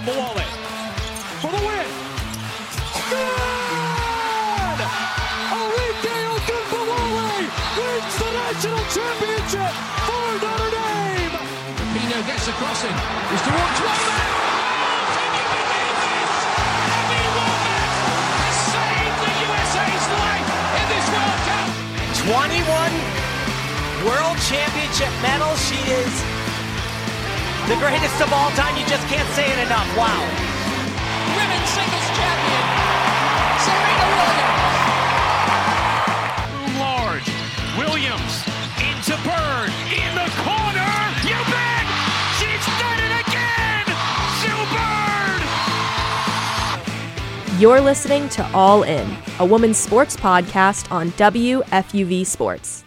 Ogunbowale for the win. Good! Arike Ogunbowale wins the national championship for Notre Dame. Pino gets the crossing. He's towards one man. the USA's life in this World Cup. 21 World Championship medals. She is the greatest of all time. You just can't say it enough. Wow. Women's singles champion, Serena Williams. Large. Williams into Bird in the corner. You bet! She's done it again! Sue Bird! You're listening to All In, a women's sports podcast on WFUV Sports.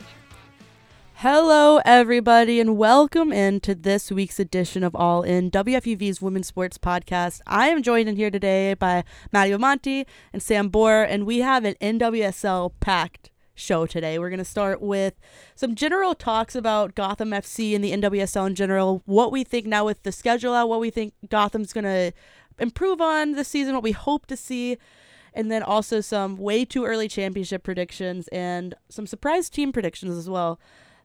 Hello, everybody, and welcome into this week's edition of All In WFUV's Women's Sports Podcast. I am joined in here today by Maddie Bimonte and Sam Bohrer, and we have an NWSL packed show today. We're going to start with some general talks about Gotham FC and the NWSL in general, what we think now with the schedule out, what we think Gotham's going to improve on this season, what we hope to see and then also some way too early championship predictions and some surprise team predictions as well.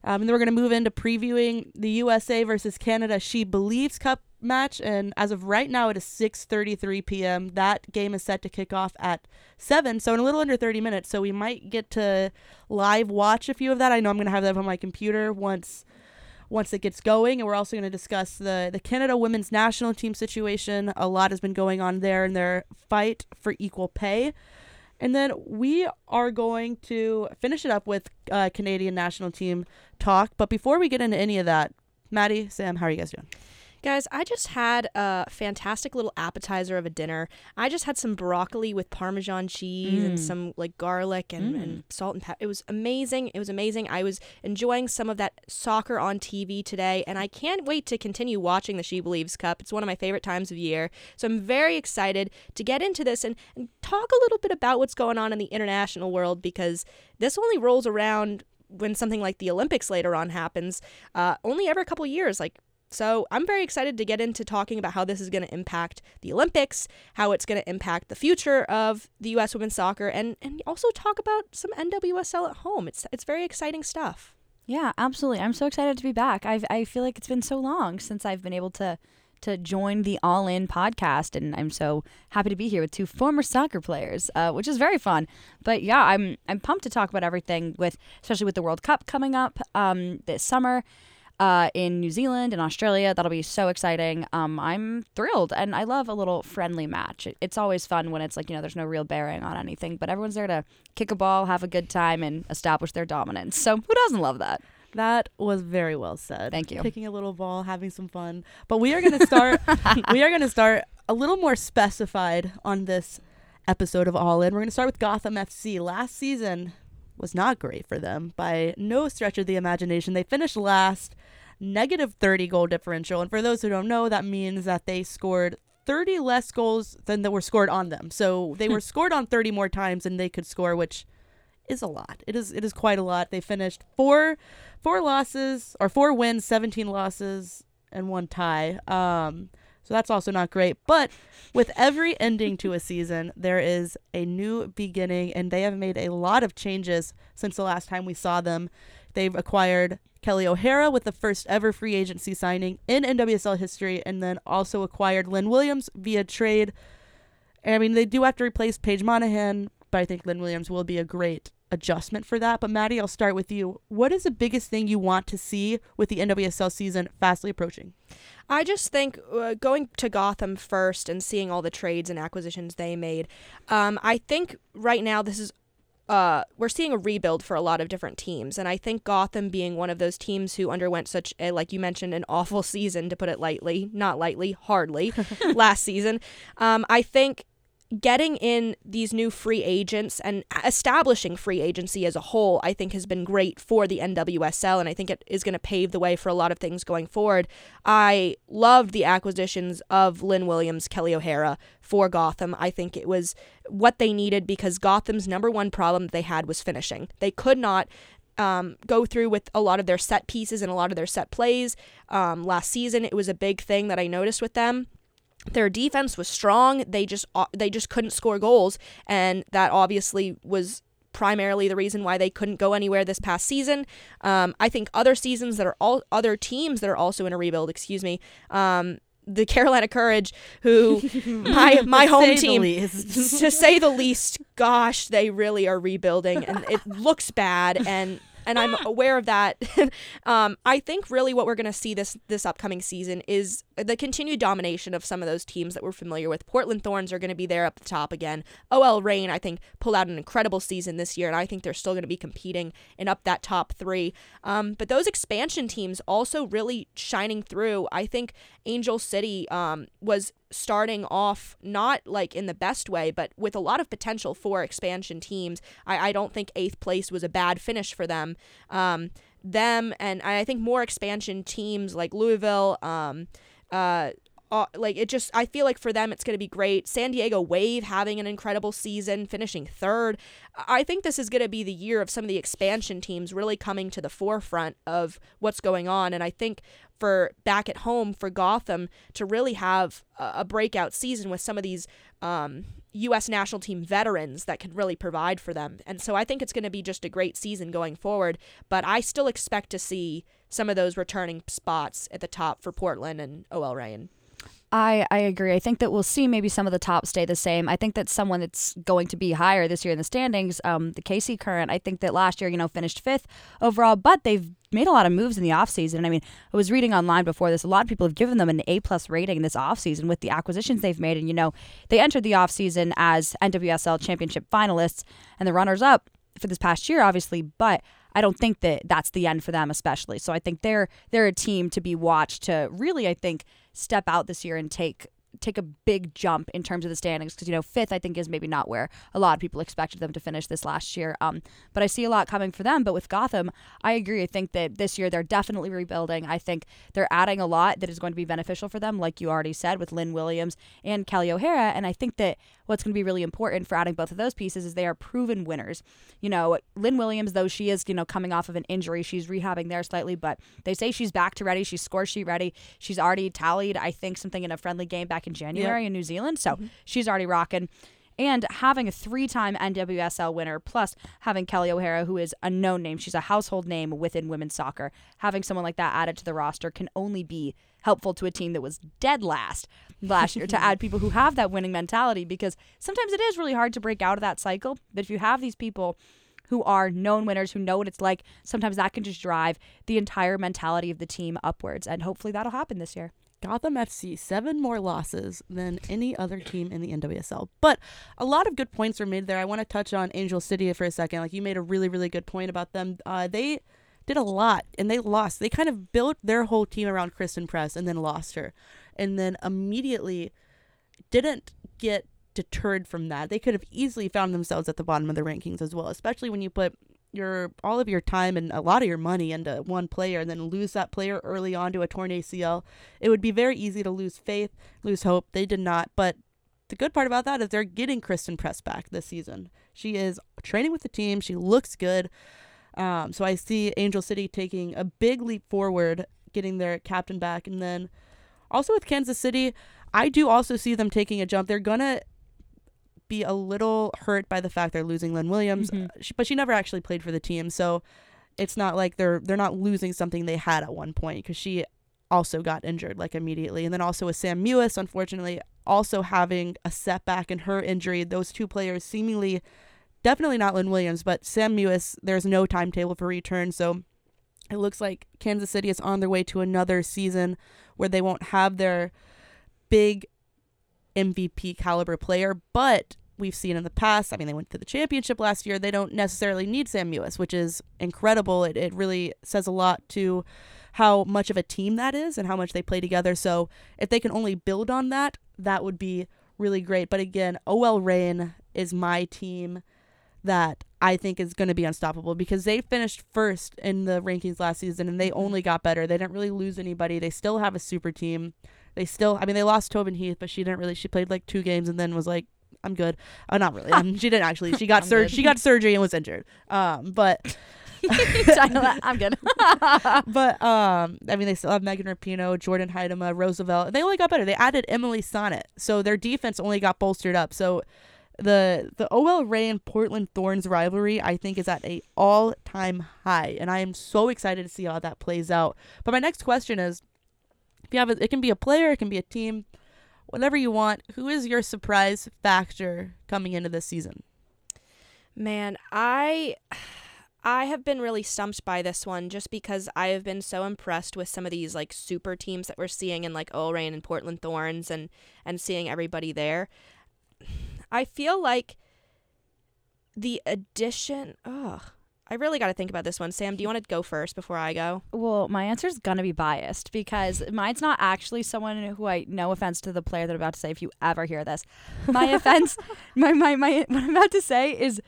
Um, and then we're going to move into previewing the USA versus Canada She Believes Cup match. And as of right now, it is 6:33 p.m. That game is set to kick off at seven, so in a little under 30 minutes. So we might get to live watch a few of that. I know I'm going to have that on my computer once once it gets going. And we're also going to discuss the, the Canada women's national team situation. A lot has been going on there in their fight for equal pay. And then we are going to finish it up with uh, Canadian national team talk. But before we get into any of that, Maddie, Sam, how are you guys doing? Guys, I just had a fantastic little appetizer of a dinner. I just had some broccoli with Parmesan cheese and some like garlic and, and salt and pepper. It was amazing. It was amazing. I was enjoying some of that soccer on TV today, and I can't wait to continue watching the She Believes Cup. It's one of my favorite times of year. So I'm very excited to get into this and, and talk a little bit about what's going on in the international world because this only rolls around when something like the Olympics later on happens, uh, only every couple years. Like so I'm very excited to get into talking about how this is going to impact the Olympics, how it's going to impact the future of the U.S. women's soccer, and and also talk about some NWSL at home. It's it's very exciting stuff. Yeah, absolutely. I'm so excited to be back. I I feel like it's been so long since I've been able to to join the All In podcast, and I'm so happy to be here with two former soccer players, uh, which is very fun. But yeah, I'm I'm pumped to talk about everything with, especially with the World Cup coming up um, this summer. Uh, in New Zealand and Australia, that'll be so exciting. Um, I'm thrilled, and I love a little friendly match. It, it's always fun when it's like you know there's no real bearing on anything, but everyone's there to kick a ball, have a good time, and establish their dominance. So who doesn't love that? That was very well said. Thank you. Kicking a little ball, having some fun. But we are going to start. we are going to start a little more specified on this episode of All In. We're going to start with Gotham FC. Last season was not great for them by no stretch of the imagination. They finished last, negative 30 goal differential. And for those who don't know, that means that they scored 30 less goals than that were scored on them. So they were scored on 30 more times than they could score, which is a lot. It is it is quite a lot. They finished four four losses or four wins, 17 losses and one tie. Um so that's also not great. But with every ending to a season, there is a new beginning, and they have made a lot of changes since the last time we saw them. They've acquired Kelly O'Hara with the first ever free agency signing in NWSL history, and then also acquired Lynn Williams via trade. I mean, they do have to replace Paige Monahan, but I think Lynn Williams will be a great adjustment for that. But Maddie, I'll start with you. What is the biggest thing you want to see with the NWSL season fastly approaching? I just think uh, going to Gotham first and seeing all the trades and acquisitions they made. Um, I think right now this is uh, we're seeing a rebuild for a lot of different teams, and I think Gotham being one of those teams who underwent such a, like you mentioned, an awful season to put it lightly, not lightly, hardly, last season. Um, I think getting in these new free agents and establishing free agency as a whole, I think has been great for the NWSL, and I think it is going to pave the way for a lot of things going forward. I loved the acquisitions of Lynn Williams, Kelly O'Hara for Gotham. I think it was what they needed because Gotham's number one problem they had was finishing. They could not um, go through with a lot of their set pieces and a lot of their set plays. Um, last season, it was a big thing that I noticed with them their defense was strong. They just uh, they just couldn't score goals, and that obviously was primarily the reason why they couldn't go anywhere this past season. Um, I think other seasons that are all other teams that are also in a rebuild. Excuse me. Um, the Carolina Courage, who my my home team, to say the least, gosh, they really are rebuilding, and it looks bad. And and I'm aware of that. um, I think really what we're going to see this this upcoming season is the continued domination of some of those teams that we're familiar with. Portland Thorns are going to be there up the top again. OL Reign, I think, pulled out an incredible season this year, and I think they're still going to be competing and up that top three. Um, but those expansion teams also really shining through. I think Angel City um, was starting off not like in the best way, but with a lot of potential for expansion teams. I, I don't think eighth place was a bad finish for them. Um, them and I think more expansion teams like Louisville, um, uh, uh, like it just I feel like for them it's going to be great. San Diego Wave having an incredible season, finishing third. I think this is going to be the year of some of the expansion teams really coming to the forefront of what's going on and I think for back at home for Gotham to really have a, a breakout season with some of these um, U.S. national team veterans that can really provide for them. And so I think it's going to be just a great season going forward. But I still expect to see some of those returning spots at the top for Portland and OL Reign. I, I agree. I think that we'll see maybe some of the top stay the same. I think that someone that's going to be higher this year in the standings, um, the KC Current, I think that last year, you know, finished fifth overall, but they've made a lot of moves in the offseason. I mean, I was reading online before this, a lot of people have given them an A plus rating this offseason with the acquisitions they've made. And, you know, they entered the offseason as NWSL championship finalists and the runners up for this past year, obviously, but I don't think that that's the end for them, especially. So I think they're they're a team to be watched to really, I think, step out this year and take take a big jump in terms of the standings because you know fifth I think is maybe not where a lot of people expected them to finish this last year. Um, but I see a lot coming for them. But with Gotham, I agree. I think that this year they're definitely rebuilding. I think they're adding a lot that is going to be beneficial for them, like you already said with Lynn Williams and Kelly O'Hara. And I think that what's going to be really important for adding both of those pieces is they are proven winners. You know, Lynn Williams, though she is you know coming off of an injury, she's rehabbing there slightly, but they say she's back to ready. She's score sheet ready. She's already tallied, I think, something in a friendly game back in January in New Zealand. So mm-hmm. she's already rocking. And having a three time NWSL winner, plus having Kelly O'Hara, who is a known name, she's a household name within women's soccer. Having someone like that added to the roster can only be helpful to a team that was dead last last year to add people who have that winning mentality because sometimes it is really hard to break out of that cycle. But if you have these people who are known winners, who know what it's like, sometimes that can just drive the entire mentality of the team upwards. And hopefully that'll happen this year. Gotham FC, seven more losses than any other team in the NWSL. But a lot of good points were made there. I want to touch on Angel City for a second. Like you made a really, really good point about them. Uh, they did a lot and they lost. They kind of built their whole team around Christen Press and then lost her. And then immediately didn't get deterred from that. They could have easily found themselves at the bottom of the rankings as well, especially when you put your all of your time and a lot of your money into one player and then lose that player early on to a torn ACL, it would be very easy to lose faith, lose hope. They did not, but the good part about that is they're getting Christen Press back this season. She is training with the team. She looks good. Um, so I see Angel City taking a big leap forward, getting their captain back, and then also with Kansas City, I do also see them taking a jump. They're gonna be a little hurt by the fact they're losing Lynn Williams, mm-hmm. uh, but she never actually played for the team, so it's not like they're they're not losing something they had at one point because she also got injured like immediately, and then also with Sam Mewis, unfortunately, also having a setback in her injury. Those two players seemingly, definitely not Lynn Williams, but Sam Mewis. There's no timetable for return, so it looks like Kansas City is on their way to another season where they won't have their big MVP caliber player, but we've seen in the past. I mean, they went to the championship last year. They don't necessarily need Sam Mewis, which is incredible. It, it really says a lot to how much of a team that is and how much they play together. So if they can only build on that, that would be really great. But again, OL Reign is my team that I think is going to be unstoppable because they finished first in the rankings last season and they mm-hmm. only got better. They didn't really lose anybody. They still have a super team. They still, I mean, they lost Tobin Heath, but she didn't really. She played like two games and then was like, "I'm good." Oh, not really. Um, she didn't actually. She got sur- She got surgery and was injured. Um, but I'm good. but um, I mean, they still have Megan Rapinoe, Jordyn Huitema, Roosevelt. They only got better. They added Emily Sonnett, so their defense only got bolstered up. So the the OL Reign and Portland Thorns rivalry, I think, is at a all time high, and I am so excited to see how that plays out. But my next question is, if you have a, it can be a player, it can be a team, whatever you want. Who is your surprise factor coming into this season? Man, I I have been really stumped by this one just because I have been so impressed with some of these like super teams that we're seeing in like Reign and Portland Thorns and and seeing everybody there. I feel like the addition ugh I really got to think about this one. Sam, do you want to go first before I go? Well, my answer is gonna be biased because mine's not actually someone who I. No offense to the player that I'm about to say. If you ever hear this, my offense, my my my what I'm about to say is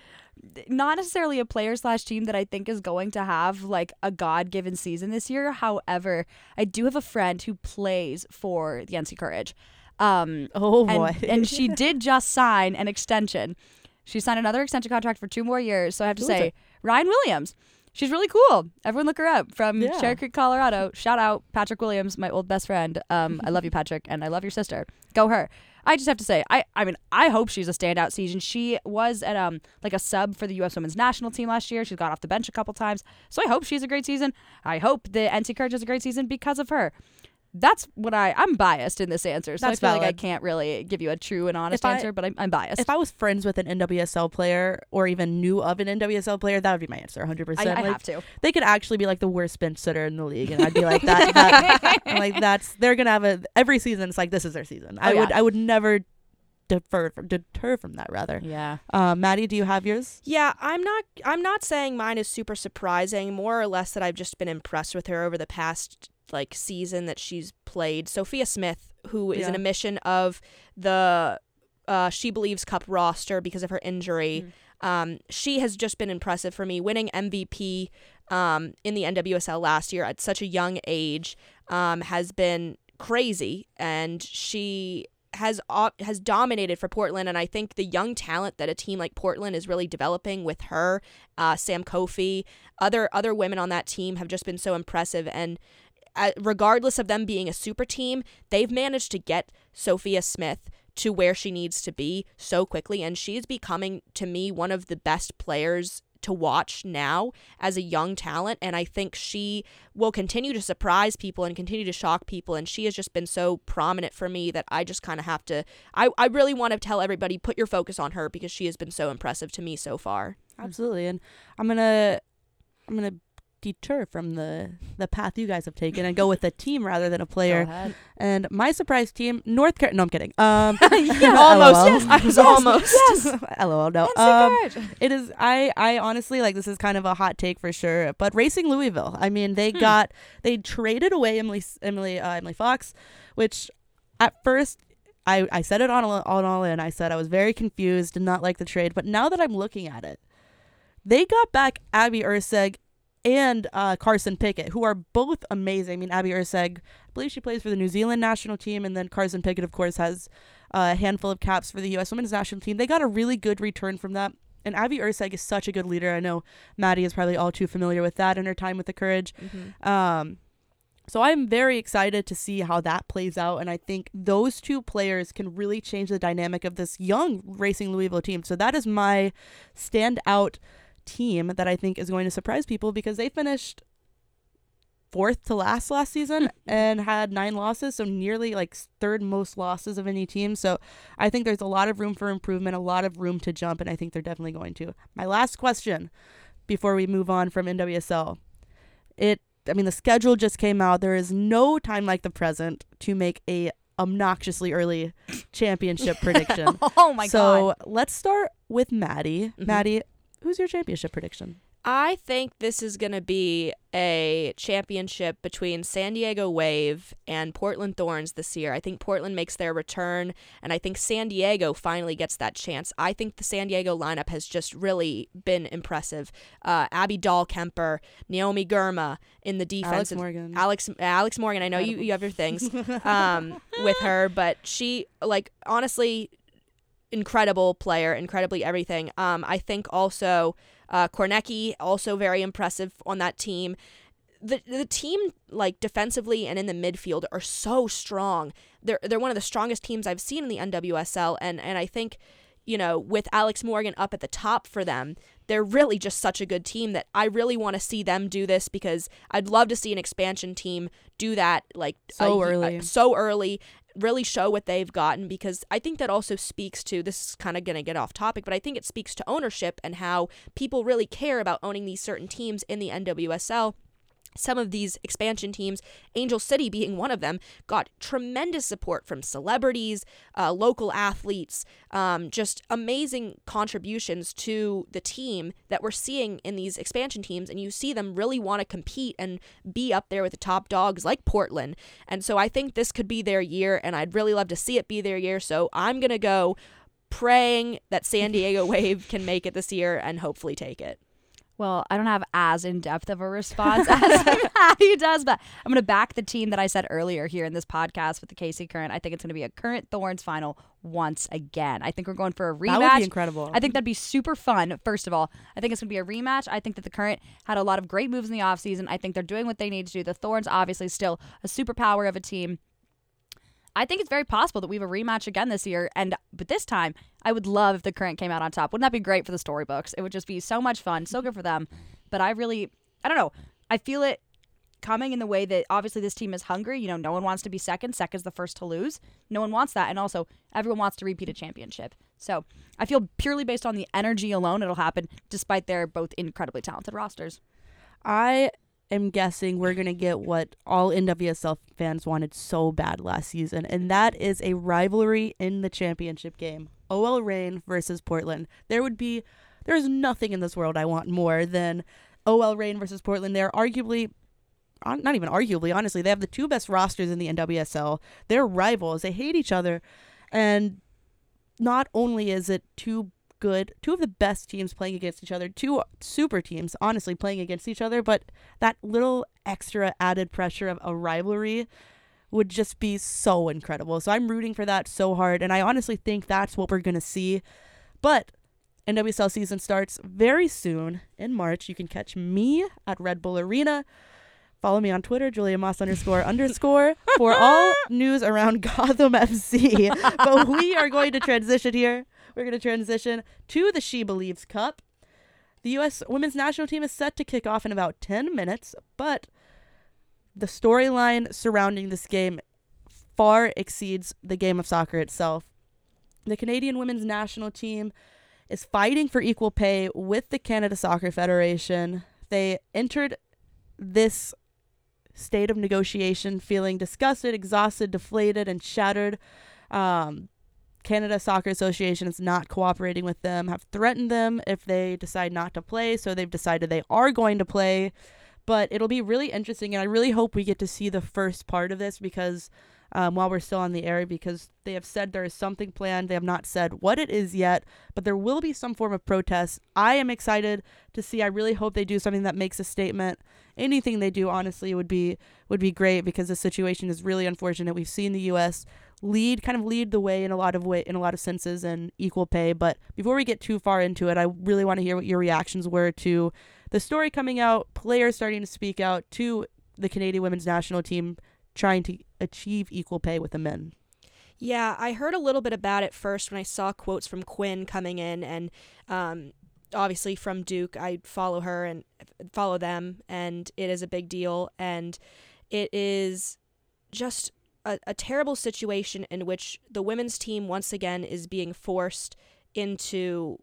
not necessarily a player slash team that I think is going to have like a God given season this year. However, I do have a friend who plays for the NC Courage. Um, Oh and, boy. and she did just sign an extension. She signed another extension contract for two more years. So I have to Who say. Ryan Williams. She's really cool. Everyone look her up from Yeah. Cherry Creek, Colorado. Shout out Patrick Williams, my old best friend. Um, I love you, Patrick, and I love your sister. Go her. I just have to say, I, I mean, I hope she's a standout season. She was at um like a sub for the U.S. Women's National Team last year. She's got off the bench a couple times, so I hope she's a great season. I hope the NC Courage has a great season because of her. That's what I I'm biased in this answer, so That's I feel like I can't really give you a true and honest If I- answer, but I'm, I'm biased. if I was friends with an NWSL player or even knew of an NWSL player, that would be my answer 100%. I, I like, have to. They could actually be like the worst bench sitter in the league, and I'd be like that. that I'm like that's they're gonna have a every season. It's like this is their season. I Oh, would. I would never defer deter from that. Rather, Yeah. uh, Maddie, do you have yours? Yeah, I'm not I'm not saying mine is super surprising, more or less that I've just been impressed with her over the past like season that she's played. Sophia Smith, who is an Yeah. omission of the uh, She Believes Cup roster because of her injury. Um, she has just been impressive for me, winning MVP um, in the NWSL last year at such a young age um, has been crazy, and she has op- has dominated for Portland. And I think the young talent that a team like Portland is really developing with her, uh, Sam Coffey, other other women on that team have just been so impressive. And uh, regardless of them being a super team, they've managed to get Sophia Smith to where she needs to be so quickly and she's becoming to me one of the best players to watch now as a young talent and I think she will continue to surprise people and continue to shock people and she has just been so prominent for me that I just kind of have to I, I really want to tell everybody put your focus on her because she has been so impressive to me so far. Absolutely, and I'm gonna I'm gonna deter from the the path you guys have taken and go with a team rather than a player. And my surprise team, North Carolina. No, I'm kidding. Um, almost. Yes, I was almost. LOL. No. Um, it is. I. I honestly like. This is kind of a hot take for sure. But Racing Louisville. I mean, they got. They traded away Emily. Emily. Uh, Emily Fox, which at first. I, I said it on all, on all in. I said I was very confused, did not like the trade. But now that I'm looking at it, they got back Abby Erceg and uh, Carson Pickett, who are both amazing. I mean, Abby Erceg, I believe she plays for the New Zealand national team, and then Carson Pickett, of course, has uh, a handful of caps for the U.S. women's national team. They got a really good return from that. And Abby Erceg is such a good leader. I know Maddie is probably all too familiar with that in her time with the Courage. Um, so I'm very excited to see how that plays out, and I think those two players can really change the dynamic of this young Racing Louisville team. So that is my standout team that I think is going to surprise people because they finished fourth to last last season and had nine losses, so nearly like third most losses of any team. So I think there's a lot of room for improvement, a lot of room to jump, and I think they're definitely going to. My last question before we move on from NWSL. It I mean the schedule just came out. There is no time like the present to make a obnoxiously early championship prediction. Oh my so god. So let's start with Maddie. Mhm. Maddie, who's your championship prediction? I think this is going to be a championship between San Diego Wave and Portland Thorns this year. I think Portland makes their return, and I think San Diego finally gets that chance. I think the San Diego lineup has just really been impressive. Uh, Abby Dahlkemper, Naomi Girma in the defense. Alex Morgan. Alex Alex Morgan. I know you, you have your things um, with her, but she like honestly incredible player, incredibly everything. Um, I think also Uh, also very impressive on that team. The the team like defensively and in the midfield are so strong. They're they're one of the strongest teams I've seen in the NWSL, and and I think you know, with Alex Morgan up at the top for them, they're really just such a good team that I really want to see them do this because I'd love to see an expansion team do that like So a- early. uh, so early, really show what they've gotten because I think that also speaks to this is kind of going to get off topic, but I think it speaks to ownership and how people really care about owning these certain teams in the NWSL some of these expansion teams, Angel City being one of them, got tremendous support from celebrities, uh, local athletes, um, just amazing contributions to the team that we're seeing in these expansion teams. And you see them really want to compete and be up there with the top dogs like Portland. And so I think this could be their year, and I'd really love to see it be their year. So I'm going to go praying that San Diego Wave can make it this year and hopefully take it. Well, I don't have as in depth of a response as he does, but I'm going to back the team that I said earlier here in this podcast with the KC Current. I think it's going to be a Current Thorns final once again. I think we're going for a rematch. That would be incredible. I think that'd be super fun, first of all. I think it's going to be a rematch. I think that the Current had a lot of great moves in the offseason. I think they're doing what they need to do. The Thorns, obviously, still a superpower of a team. I think it's very possible that we have a rematch again this year. And but this time, I would love if the current came out on top. Wouldn't that be great for the storybooks? It would just be so much fun, so good for them. But I really, I don't know. I feel it coming in the way that obviously this team is hungry. You know, no one wants to be second. Second's the first to lose. No one wants that. And also, everyone wants to repeat a championship. So I feel purely based on the energy alone, it'll happen despite their both incredibly talented rosters. I am guessing we're going to get what all NWSL fans wanted so bad last season, and that is a rivalry in the championship game. OL Reign versus Portland. There would be, there is nothing in this world I want more than OL Reign versus Portland. They're arguably, not even arguably, honestly, they have the two best rosters in the NWSL. They're rivals. They hate each other. And not only is it two good, two of the best teams playing against each other, two super teams, honestly, playing against each other, but that little extra added pressure of a rivalry would just be so incredible. So I'm rooting for that so hard, and I honestly think that's what we're going to see. But NWSL season starts very soon in March. You can catch me at Red Bull Arena. Follow me on Twitter, Julia Moss underscore underscore, for all news around Gotham FC. but we are going to transition here. We're going to transition to the She Believes Cup. The U.S. women's national team is set to kick off in about 10 minutes, but the storyline surrounding this game far exceeds the game of soccer itself. The Canadian women's national team is fighting for equal pay with the Canada Soccer Federation. They entered this state of negotiation feeling disgusted, exhausted, deflated, and shattered. Um, Canada Soccer Association is not cooperating with them, have threatened them if they decide not to play, so they've decided they are going to play. But it'll be really interesting, and I really hope we get to see the first part of this because um, while we're still on the air, because they have said there is something planned. They have not said what it is yet, but there will be some form of protest. I am excited to see. I really hope they do something that makes a statement. Anything they do, honestly, would be would be great because the situation is really unfortunate. We've seen the U.S. lead, kind of lead the way in a lot of way in a lot of senses and equal pay. But before we get too far into it, I really want to hear what your reactions were to the story coming out, players starting to speak out to the Canadian women's national team trying to achieve equal pay with the men. Yeah, I heard a little bit about it first when I saw quotes from Quinn coming in, and um, obviously from Duke. I follow her and follow them, and it is a big deal. And it is just a, a terrible situation in which the women's team once again is being forced into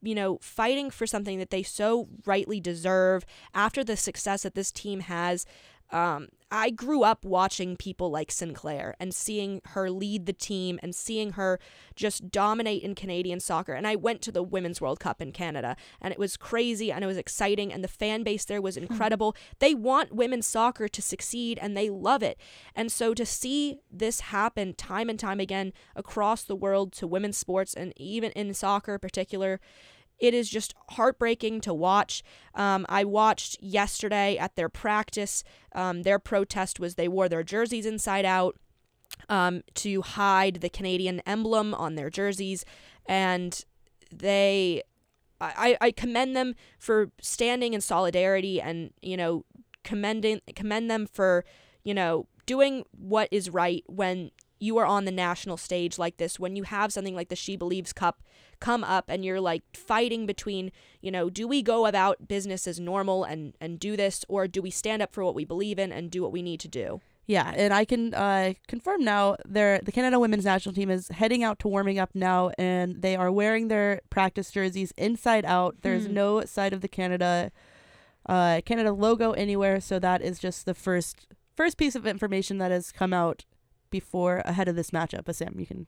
you know, fighting for something that they so rightly deserve after the success that this team has. Um, I grew up watching people like Sinclair and seeing her lead the team and seeing her just dominate in Canadian soccer. And I went to the Women's World Cup in Canada and it was crazy and it was exciting and the fan base there was incredible. they want women's soccer to succeed and they love it. And so to see this happen time and time again across the world to women's sports and even in soccer in particular, it is just heartbreaking to watch. Um, I watched yesterday at their practice. Um, their protest was they wore their jerseys inside out um, to hide the Canadian emblem on their jerseys, and they I, I commend them for standing in solidarity and you know commending commend them for you know doing what is right when you are on the national stage like this when you have something like the she believes cup come up and you're like fighting between you know do we go about business as normal and and do this or do we stand up for what we believe in and do what we need to do Yeah, and I can uh, confirm now. Their the Canada women's national team is heading out to warming up now, and they are wearing their practice jerseys inside out. There's Hmm. no side of the Canada uh, Canada logo anywhere, so that is just the first first piece of information that has come out before ahead of this matchup. But Sam, you can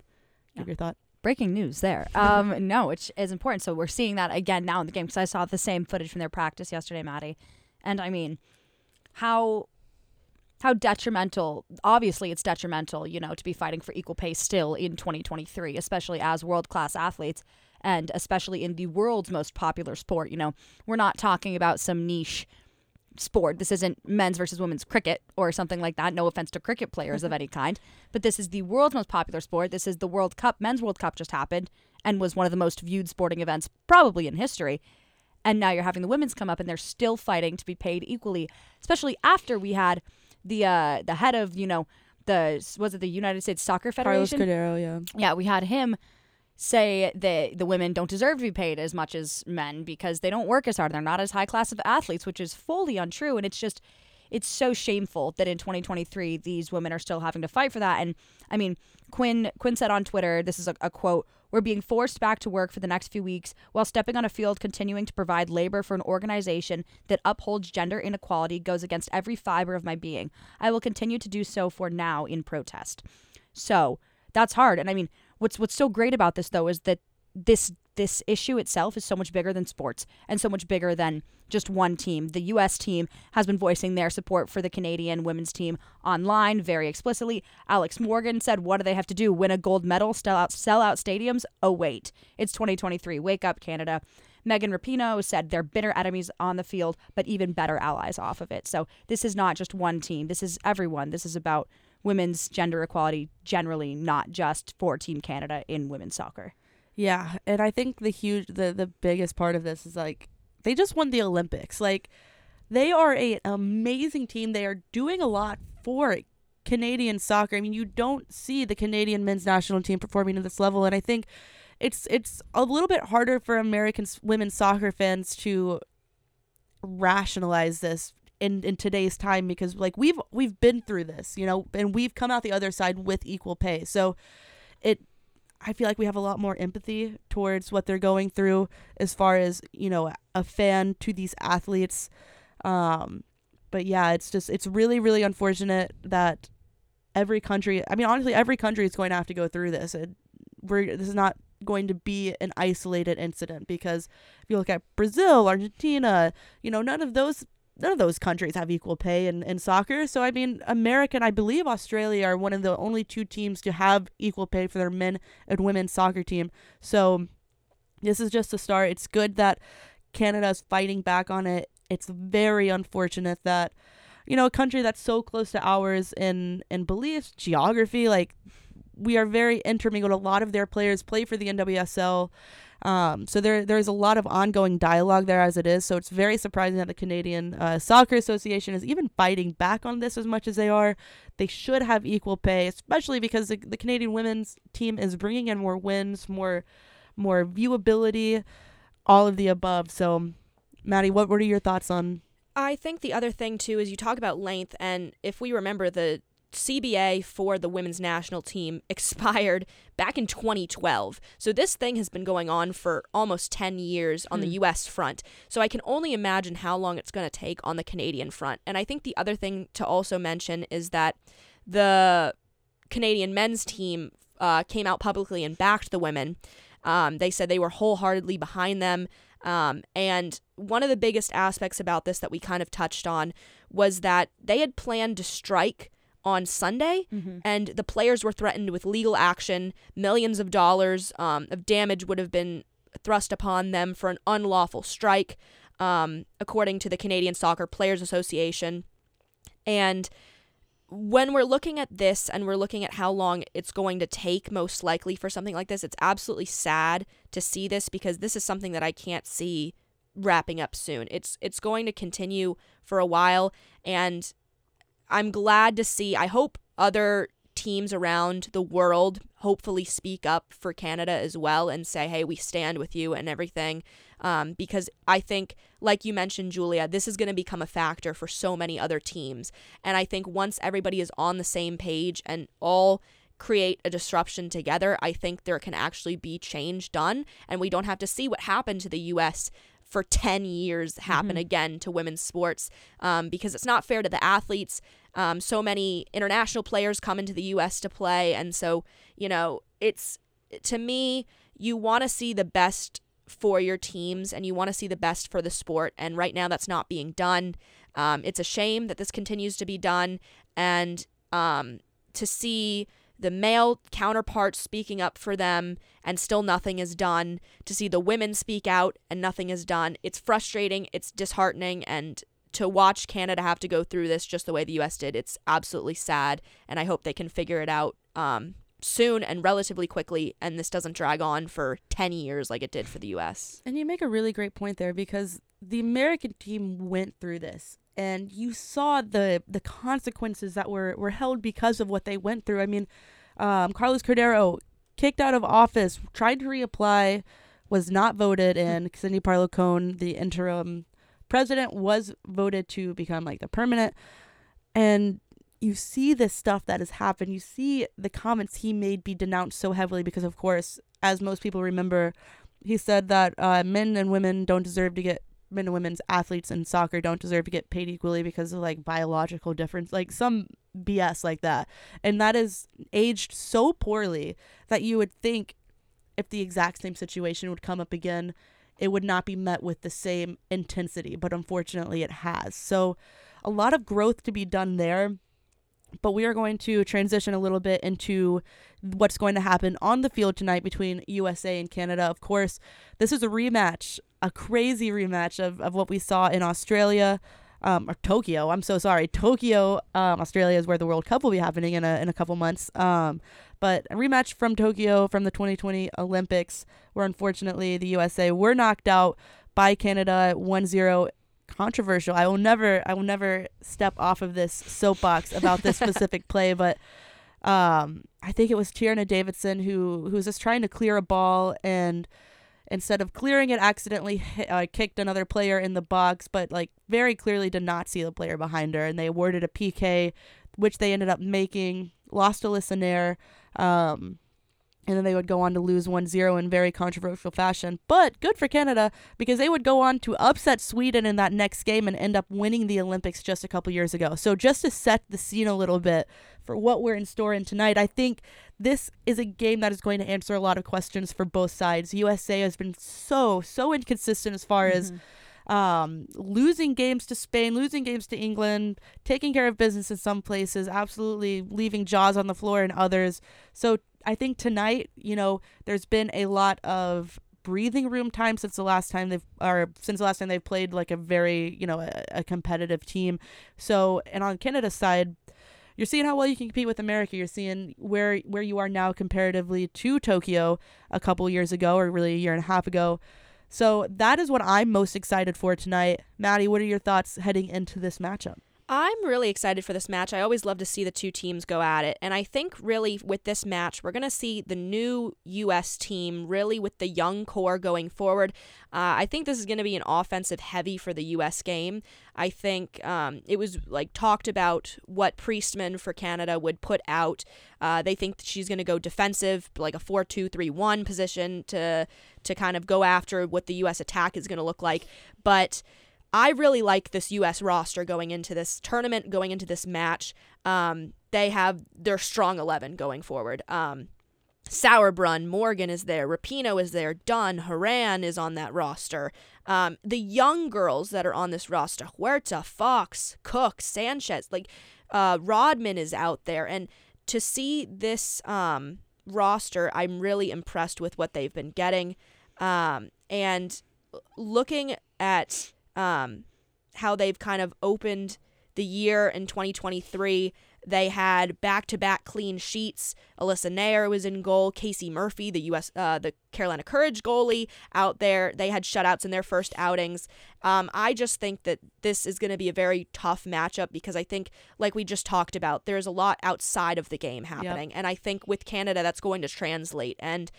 give Yeah. your thought. Breaking news there. Um, no, which is important. So we're seeing that again now in the game because I saw the same footage from their practice yesterday, Maddie. And I mean, how how detrimental obviously it's detrimental you know to be fighting for equal pay still in 2023 especially as world class athletes and especially in the world's most popular sport you know we're not talking about some niche sport this isn't men's versus women's cricket or something like that no offense to cricket players of any kind but this is the world's most popular sport this is the world cup men's world cup just happened and was one of the most viewed sporting events probably in history and now you're having the women's come up and they're still fighting to be paid equally especially after we had the uh the head of you know the was it the United States Soccer Federation? Carlos Cordeiro, yeah. yeah we had him say that the women don't deserve to be paid as much as men because they don't work as hard. They're not as high class of athletes which is fully untrue. And it's just it's so shameful that in 2023 these women are still having to fight for that. And i mean quinn quinn said on twitter this is a, a quote we're being forced back to work for the next few weeks while stepping on a field continuing to provide labor for an organization that upholds gender inequality goes against every fiber of my being. I will continue to do so for now in protest. So that's hard. And I mean, what's what's so great about this though is that this this issue itself is so much bigger than sports and so much bigger than just one team. The US team has been voicing their support for the Canadian women's team online very explicitly. Alex Morgan said, "What do they have to do? Win a gold medal? Sell out sell out stadiums? Oh wait, it's 2023. Wake up, Canada." Megan Rapinoe said they're bitter enemies on the field, but even better allies off of it. So this is not just one team. This is everyone. This is about women's gender equality generally, not just for Team Canada in women's soccer. Yeah, and I think the huge the the biggest part of this is like they just won the Olympics. Like they are a, amazing team. They are doing a lot for Canadian soccer. I mean, you don't see the Canadian men's national team performing at this level, and I think it's it's a little bit harder for American women's soccer fans to rationalize this in in today's time because like we've we've been through this, you know, and we've come out the other side with equal pay. So it I feel like we have a lot more empathy towards what they're going through as far as, you know, a fan to these athletes. Um, but yeah, it's just, it's really, really unfortunate that every country, I mean, honestly, every country is going to have to go through this. It, we're, this is not going to be an isolated incident because if you look at Brazil, Argentina, you know, none of those none of those countries have equal pay in, in soccer. So, I mean, America and I believe Australia are one of the only two teams to have equal pay for their men and women's soccer team. So, this is just a start. It's good that Canada is fighting back on it. It's very unfortunate that, you know, a country that's so close to ours in, in beliefs, geography, like, we are very intermingled. A lot of their players play for the NWSL. Um, so there there's a lot of ongoing dialogue there as it is. So it's very surprising that the Canadian uh, Soccer Association is even fighting back on this as much as they are. They should have equal pay, especially because the, the Canadian women's team is bringing in more wins, more more viewability, all of the above. So, Maddie, what what are your thoughts on? I think the other thing too is you talk about length, and if we remember, the CBA for the women's national team expired back in 2012. So this thing has been going on for almost 10 years on the US front. So I can only imagine how long it's going to take on the Canadian front. And I think the other thing to also mention is that the Canadian men's team uh, came out publicly and backed the women. Um, they said they were wholeheartedly behind them. Um, and one of the biggest aspects about this that we kind of touched on was that they had planned to strike on Sunday, and the players were threatened with legal action. Millions of dollars um, of damage would have been thrust upon them for an unlawful strike, um, according to the Canadian Soccer Players Association. And when we're looking at this and we're looking at how long it's going to take most likely for something like this, it's absolutely sad to see this because this is something that I can't see wrapping up soon. It's it's going to continue for a while and I'm glad to see I hope other teams around the world hopefully speak up for Canada as well and say, hey, we stand with you and everything. Um, because I think, like you mentioned, Julia, this is going to become a factor for so many other teams. And I think once everybody is on the same page and all create a disruption together, I think there can actually be change done. And we don't have to see what happened to the U.S for 10 years happen mm-hmm. again to women's sports um, because it's not fair to the athletes. Um, so many international players come into the U.S. to play. And so, you know, it's to me, you want to see the best for your teams and you want to see the best for the sport. And right now, that's not being done. Um, it's a shame that this continues to be done. And um, to see the male counterparts speaking up for them and still nothing is done, to see the women speak out and nothing is done. It's frustrating, it's disheartening, and to watch Canada have to go through this just the way the US did, it's absolutely sad. And I hope they can figure it out um, soon and relatively quickly, and this doesn't drag on for 10 years like it did for the US. And you make a really great point there because the American team went through this and you saw the the consequences that were were held because of what they went through. I mean, um, Carlos Cordeiro kicked out of office, tried to reapply, was not voted in. Cindy Parlow Cone, the interim president, was voted to become like the permanent. And you see this stuff that has happened. You see the comments he made be denounced so heavily because, of course, as most people remember, he said that uh, men and women don't deserve to get men and women's athletes in soccer don't deserve to get paid equally because of like biological difference, like some BS like that. And that is aged so poorly that you would think if the exact same situation would come up again, it would not be met with the same intensity. But unfortunately, it has. So, a lot of growth to be done there. But we are going to transition a little bit into what's going to happen on the field tonight between USA and Canada. Of course, this is a rematch a crazy rematch of, of what we saw in Australia. Um, or Tokyo. I'm so sorry. Tokyo, um, Australia is where the World Cup will be happening in a in a couple months. Um, but a rematch from Tokyo from the 2020 Olympics, where unfortunately the USA were knocked out by Canada 1-0. Controversial. I will never I will never step off of this soapbox about this specific play, but um, I think it was Tierney Davidson who who was just trying to clear a ball and instead of clearing it accidentally hit, uh, kicked another player in the box but like very clearly did not see the player behind her and they awarded a pk which they ended up making lost to Listener, um, and then they would go on to lose 1-0 in very controversial fashion. But good for canada because they would go on to upset sweden in that next game and end up winning the olympics just a couple years ago. So just to set the scene a little bit for what we're in store in tonight i think this is a game that is going to answer a lot of questions for both sides. Usa has been so so inconsistent as far mm-hmm. as um, losing games to Spain, losing games to England, taking care of business in some places, absolutely leaving jaws on the floor in others. So I think tonight, you know, there's been a lot of breathing room time since the last time they've or since the last time they've played like a very you know a, a competitive team so and on canada's side you're seeing how well you can compete with America. You're seeing where where you are now comparatively to Tokyo a couple years ago, or really a year and a half ago. So that is what I'm most excited for tonight. Maddie, what are your thoughts heading into this matchup? I'm really excited for this match. I always love to see the two teams go at it. And I think really with this match, we're going to see the new U.S. team really with the young core going forward. Uh, I think this is going to be an offensive heavy for the U.S. game. I think um, it was like talked about what Priestman for Canada would put out. Uh, they think she's going to go defensive, like a 4 2 3 1 position to, to kind of go after what the U.S. attack is going to look like. But I really like this U.S. roster going into this tournament, going into this match. Um, they have their strong 11 going forward. Um, Sauerbrunn, Morgan is there, Rapinoe is there, Dunn, Horan is on that roster. Um, the young girls that are on this roster, Huerta, Fox, Cook, Sanchez, like uh, Rodman is out there. And to see this um, roster, I'm really impressed with what they've been getting. Um, and looking at um, how they've kind of opened the year in 2023. They had back-to-back clean sheets. Alyssa Naeher was in goal. Casey Murphy, the U.S. Uh, the Carolina Courage goalie, out there. They had shutouts in their first outings. Um, I just think that this is going to be a very tough matchup because I think, like we just talked about, there's a lot outside of the game happening, and I think with Canada that's going to translate. And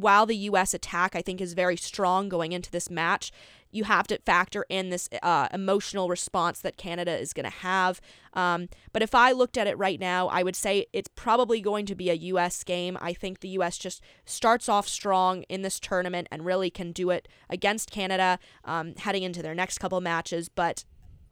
while the U.S. attack, I think, is very strong going into this match, you have to factor in this uh, emotional response that Canada is going to have. Um, but if I looked at it right now, I would say it's probably going to be a U.S. game. I think the U.S. just starts off strong in this tournament and really can do it against Canada um, heading into their next couple matches. But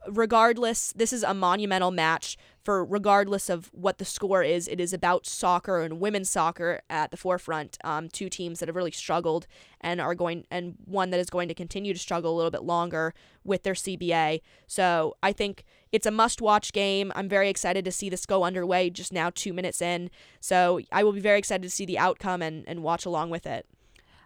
regardless, this is a monumental match for regardless of what the score is. It is about soccer and women's soccer at the forefront. Um, two teams that have really struggled and are going, and one that is going to continue to struggle a little bit longer with their CBA. So I think it's a must-watch game. I'm very excited to see this go underway. Just now, two minutes in, so I will be very excited to see the outcome and and watch along with it.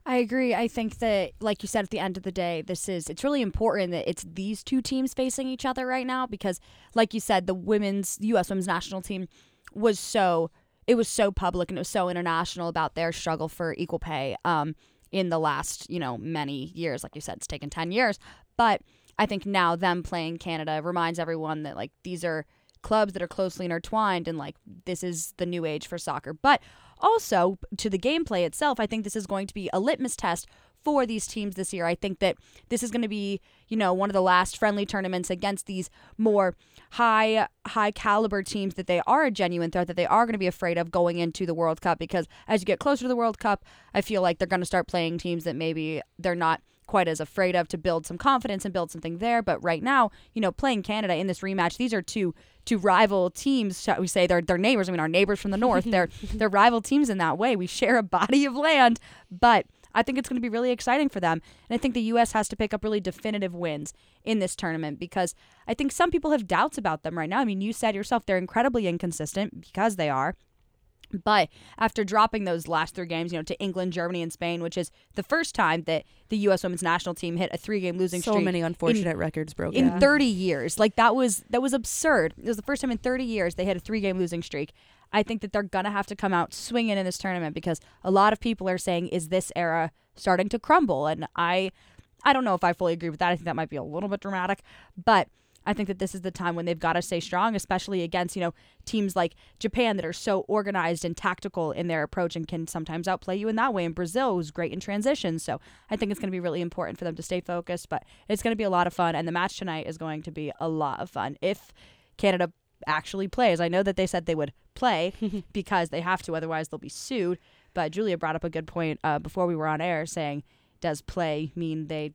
I agree. I think that, like you said, at the end of the day, this is it's really important that it's these two teams facing each other right now because, like you said, the women's U.S. women's national team was so it was so public and it was so international about their struggle for equal pay um, in the last you know many years. Like you said, it's taken ten years, but I think now them playing Canada reminds everyone that like these are clubs that are closely intertwined and like this is the new age for soccer, but also, to the gameplay itself, I think this is going to be a litmus test for these teams this year. I think that this is going to be, you know, one of the last friendly tournaments against these more high high caliber teams that they are a genuine threat that they are going to be afraid of going into the World Cup because as you get closer to the World Cup, I feel like they're going to start playing teams that maybe they're not quite as afraid of to build some confidence and build something there. But right now, you know, playing Canada in this rematch, these are two two rival teams, shall we say? They're they're neighbors. I mean, our neighbors from the north. they're they're rival teams in that way. We share a body of land, but I think it's going to be really exciting for them. And I think the U.S. has to pick up really definitive wins in this tournament because I think some people have doubts about them right now. I mean, you said yourself they're incredibly inconsistent because they are. But after dropping those last three games, you know, to England, Germany, and Spain, which is the first time that the U.S. women's national team hit a three-game losing streak. so streak. many unfortunate in, records broken in yeah. 30 years. Like that was that was absurd. It was the first time in 30 years they hit a three-game losing streak. I think that they're gonna have to come out swinging in this tournament because a lot of people are saying, "Is this era starting to crumble?" And I, I don't know if I fully agree with that. I think that might be a little bit dramatic, but I think that this is the time when they've got to stay strong, especially against, you know, teams like Japan that are so organized and tactical in their approach and can sometimes outplay you in that way. And Brazil was great in transition. So I think it's going to be really important for them to stay focused, but it's going to be a lot of fun. And the match tonight is going to be a lot of fun. If Canada actually plays, I know that they said they would play because they have to, otherwise they'll be sued. But Julia brought up a good point uh, before we were on air saying, does play mean they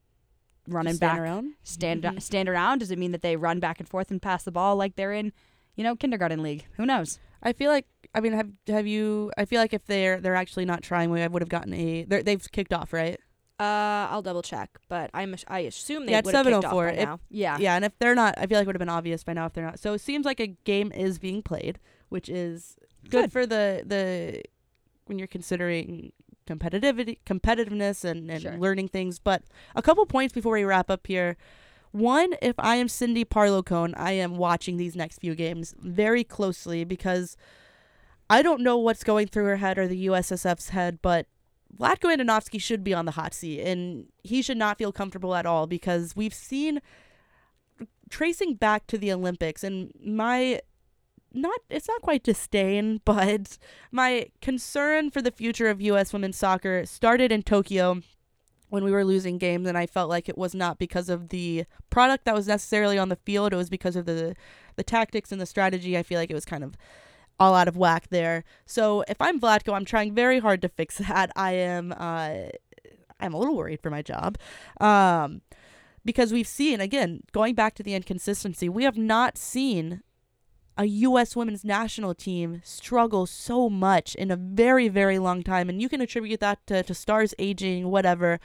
running stand back around? stand Mhm. stand around does it mean that they run back and forth and pass the ball like they're in you know kindergarten league who knows I feel like I mean have have you I feel like if they're they're actually not trying we would have gotten a they've kicked off right Uh, I'll double check, but I'm I assume they Yeah, would have kicked off 7:04. by If- now. yeah yeah and if they're not I feel like it would have been obvious by now if they're not so it seems like a game is being played which is good, Good. for the the when you're considering competitivity competitiveness and, and Sure. learning things but a couple points before we wrap up here one if I am Cindy Parlow Cone I am watching these next few games very closely because I don't know what's going through her head or the USSF's head but Vlatko Andonovski should be on the hot seat and he should not feel comfortable at all because we've seen tracing back to the Olympics and my not it's not quite disdain, but my concern for the future of US women's soccer started in Tokyo when we were losing games and I felt like it was not because of the product that was necessarily on the field, it was because of the the tactics and the strategy. I feel like it was kind of all out of whack there. So if I'm Vlatko, I'm trying very hard to fix that. I am uh I'm a little worried for my job. Um because we've seen again, going back to the inconsistency, we have not seen a U.S. women's national team struggle so much in a very, very long time. And you can attribute that to, to stars aging, whatever.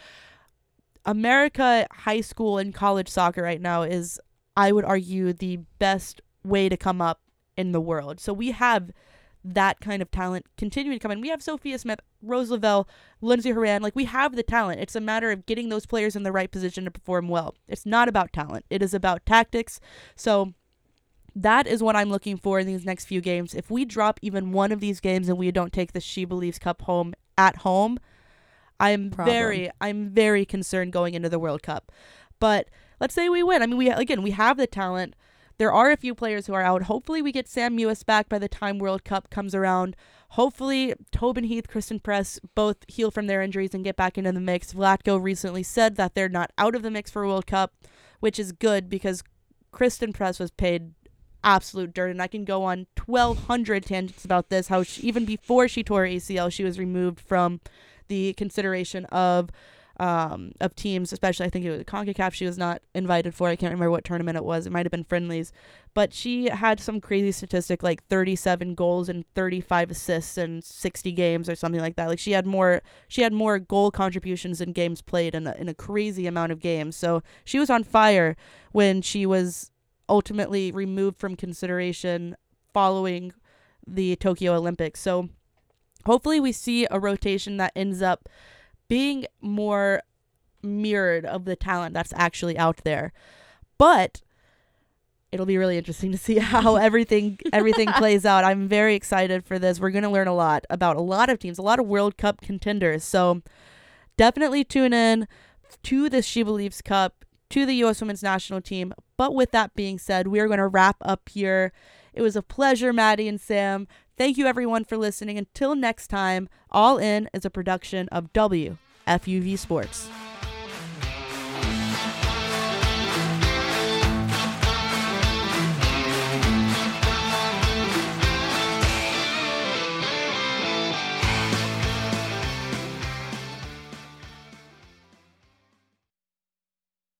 America high school and college soccer right now is, I would argue, the best way to come up in the world. So we have that kind of talent continuing to come in. We have Sophia Smith, Rose Lavelle, Lindsay Horan. Like we have the talent. It's a matter of getting those players in the right position to perform well. It's not about talent. It is about tactics. So that is what I'm looking for in these next few games. If we drop even one of these games and we don't take the She Believes Cup home at home, I'm Problem. very I'm very concerned going into the World Cup. But let's say we win. I mean, we again we have the talent. There are a few players who are out. Hopefully, we get Sam Mewis back by the time World Cup comes around. Hopefully, Tobin Heath, Christen Press both heal from their injuries and get back into the mix. Vlatko recently said that they're not out of the mix for World Cup, which is good because Christen Press was paid absolute dirt, and I can go on 1,200 tangents about this. How she, even before she tore ACL, she was removed from the consideration of um, of teams, especially I think it was CONCACAF she was not invited for. I can't remember what tournament it was. It might have been friendlies. But she had some crazy statistic like 37 goals and 35 assists in 60 games or something like that. Like she had more she had more goal contributions in games played in a, in a crazy amount of games. So she was on fire when she was ultimately removed from consideration following the Tokyo Olympics. So hopefully we see a rotation that ends up being more mirrored of the talent that's actually out there. But it'll be really interesting to see how everything everything plays out. I'm very excited for this. We're going to learn a lot about a lot of teams, a lot of World Cup contenders. So definitely tune in to the She Believes Cup, to the US Women's National Team. But with that being said, we are going to wrap up here. It was a pleasure, Maddie and Sam. Thank you, everyone, for listening. Until next time, All In is a production of WFUV Sports.